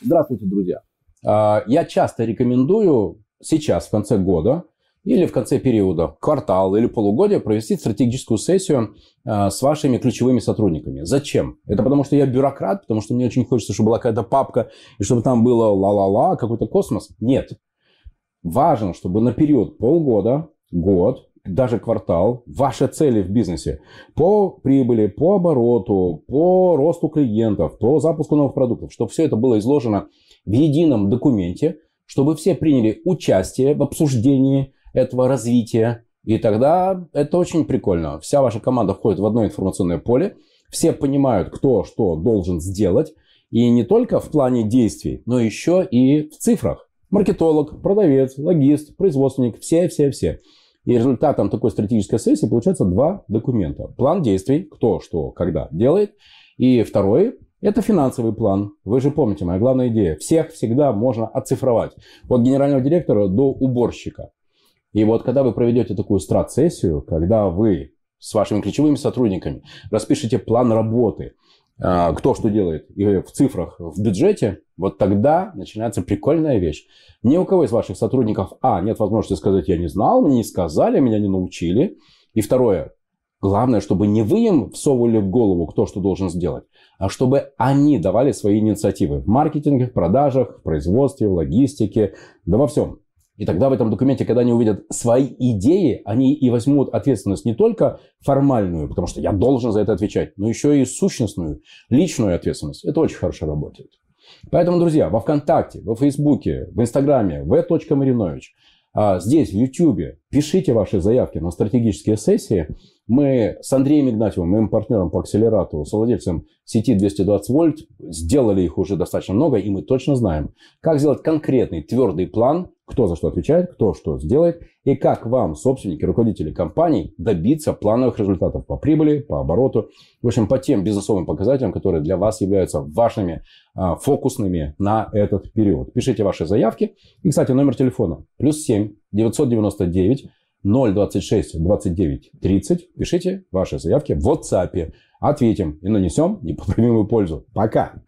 Здравствуйте, друзья. А, я часто рекомендую сейчас, в конце года, или в конце периода, квартал или полугодия провести стратегическую сессию а, с вашими ключевыми сотрудниками. Зачем? Это потому, что я бюрократ, потому что мне очень хочется, чтобы была какая-то папка, и чтобы там было ла-ла-ла, какой-то космос. Нет. Важно, чтобы на период полгода, год, даже квартал, ваши цели в бизнесе по прибыли, по обороту, по росту клиентов, по запуску новых продуктов, чтобы все это было изложено в едином документе, чтобы все приняли участие в обсуждении этого развития. И тогда это очень прикольно. Вся ваша команда входит в одно информационное поле, все понимают, кто что должен сделать, и не только в плане действий, но еще и в цифрах. Маркетолог, продавец, логист, производственник, все-все-все. И результатом такой стратегической сессии получается два документа. План действий, кто, что, когда делает. И второй – это финансовый план. Вы же помните, моя главная идея. Всех всегда можно оцифровать. От генерального директора до уборщика. И вот когда вы проведете такую страт-сессию, когда вы с вашими ключевыми сотрудниками распишите план работы, кто что делает и в цифрах, в бюджете, вот тогда начинается прикольная вещь. Ни у кого из ваших сотрудников, а, нет возможности сказать, я не знал, мне не сказали, меня не научили. И второе, главное, чтобы не вы им всовывали в голову, кто что должен сделать, а чтобы они давали свои инициативы в маркетинге, в продажах, в производстве, в логистике, да во всем. И тогда в этом документе, когда они увидят свои идеи, они и возьмут ответственность не только формальную, потому что я должен за это отвечать, но еще и сущностную, личную ответственность. Это очень хорошо работает. Поэтому, друзья, во ВКонтакте, во Фейсбуке, в Инстаграме, v.marinovich, а здесь, в Ютубе, пишите ваши заявки на стратегические сессии. Мы с Андреем Игнатьевым, моим партнером по акселератору, владельцем сети 220 вольт, сделали их уже достаточно много, и мы точно знаем, как сделать конкретный твердый план кто за что отвечает, кто что сделает, и как вам, собственники, руководители компаний, добиться плановых результатов по прибыли, по обороту, в общем, по тем бизнесовым показателям, которые для вас являются вашими а, фокусными на этот период. Пишите ваши заявки. И, кстати, номер телефона плюс 7 999 026 29 30. Пишите ваши заявки в WhatsApp. Ответим и нанесем непоправимую пользу. Пока!